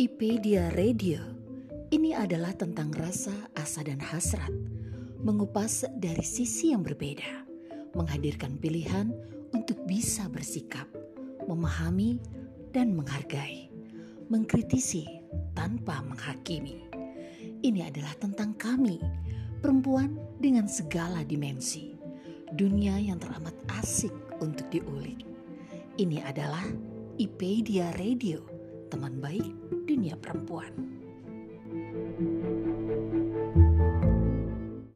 Ipedia Radio. Ini adalah tentang rasa, asa, dan hasrat, mengupas dari sisi yang berbeda, menghadirkan pilihan untuk bisa bersikap, memahami, dan menghargai, mengkritisi tanpa menghakimi. Ini adalah tentang kami, perempuan dengan segala dimensi, dunia yang teramat asik untuk diulik. Ini adalah Ipedia Radio, teman baik dunia perempuan.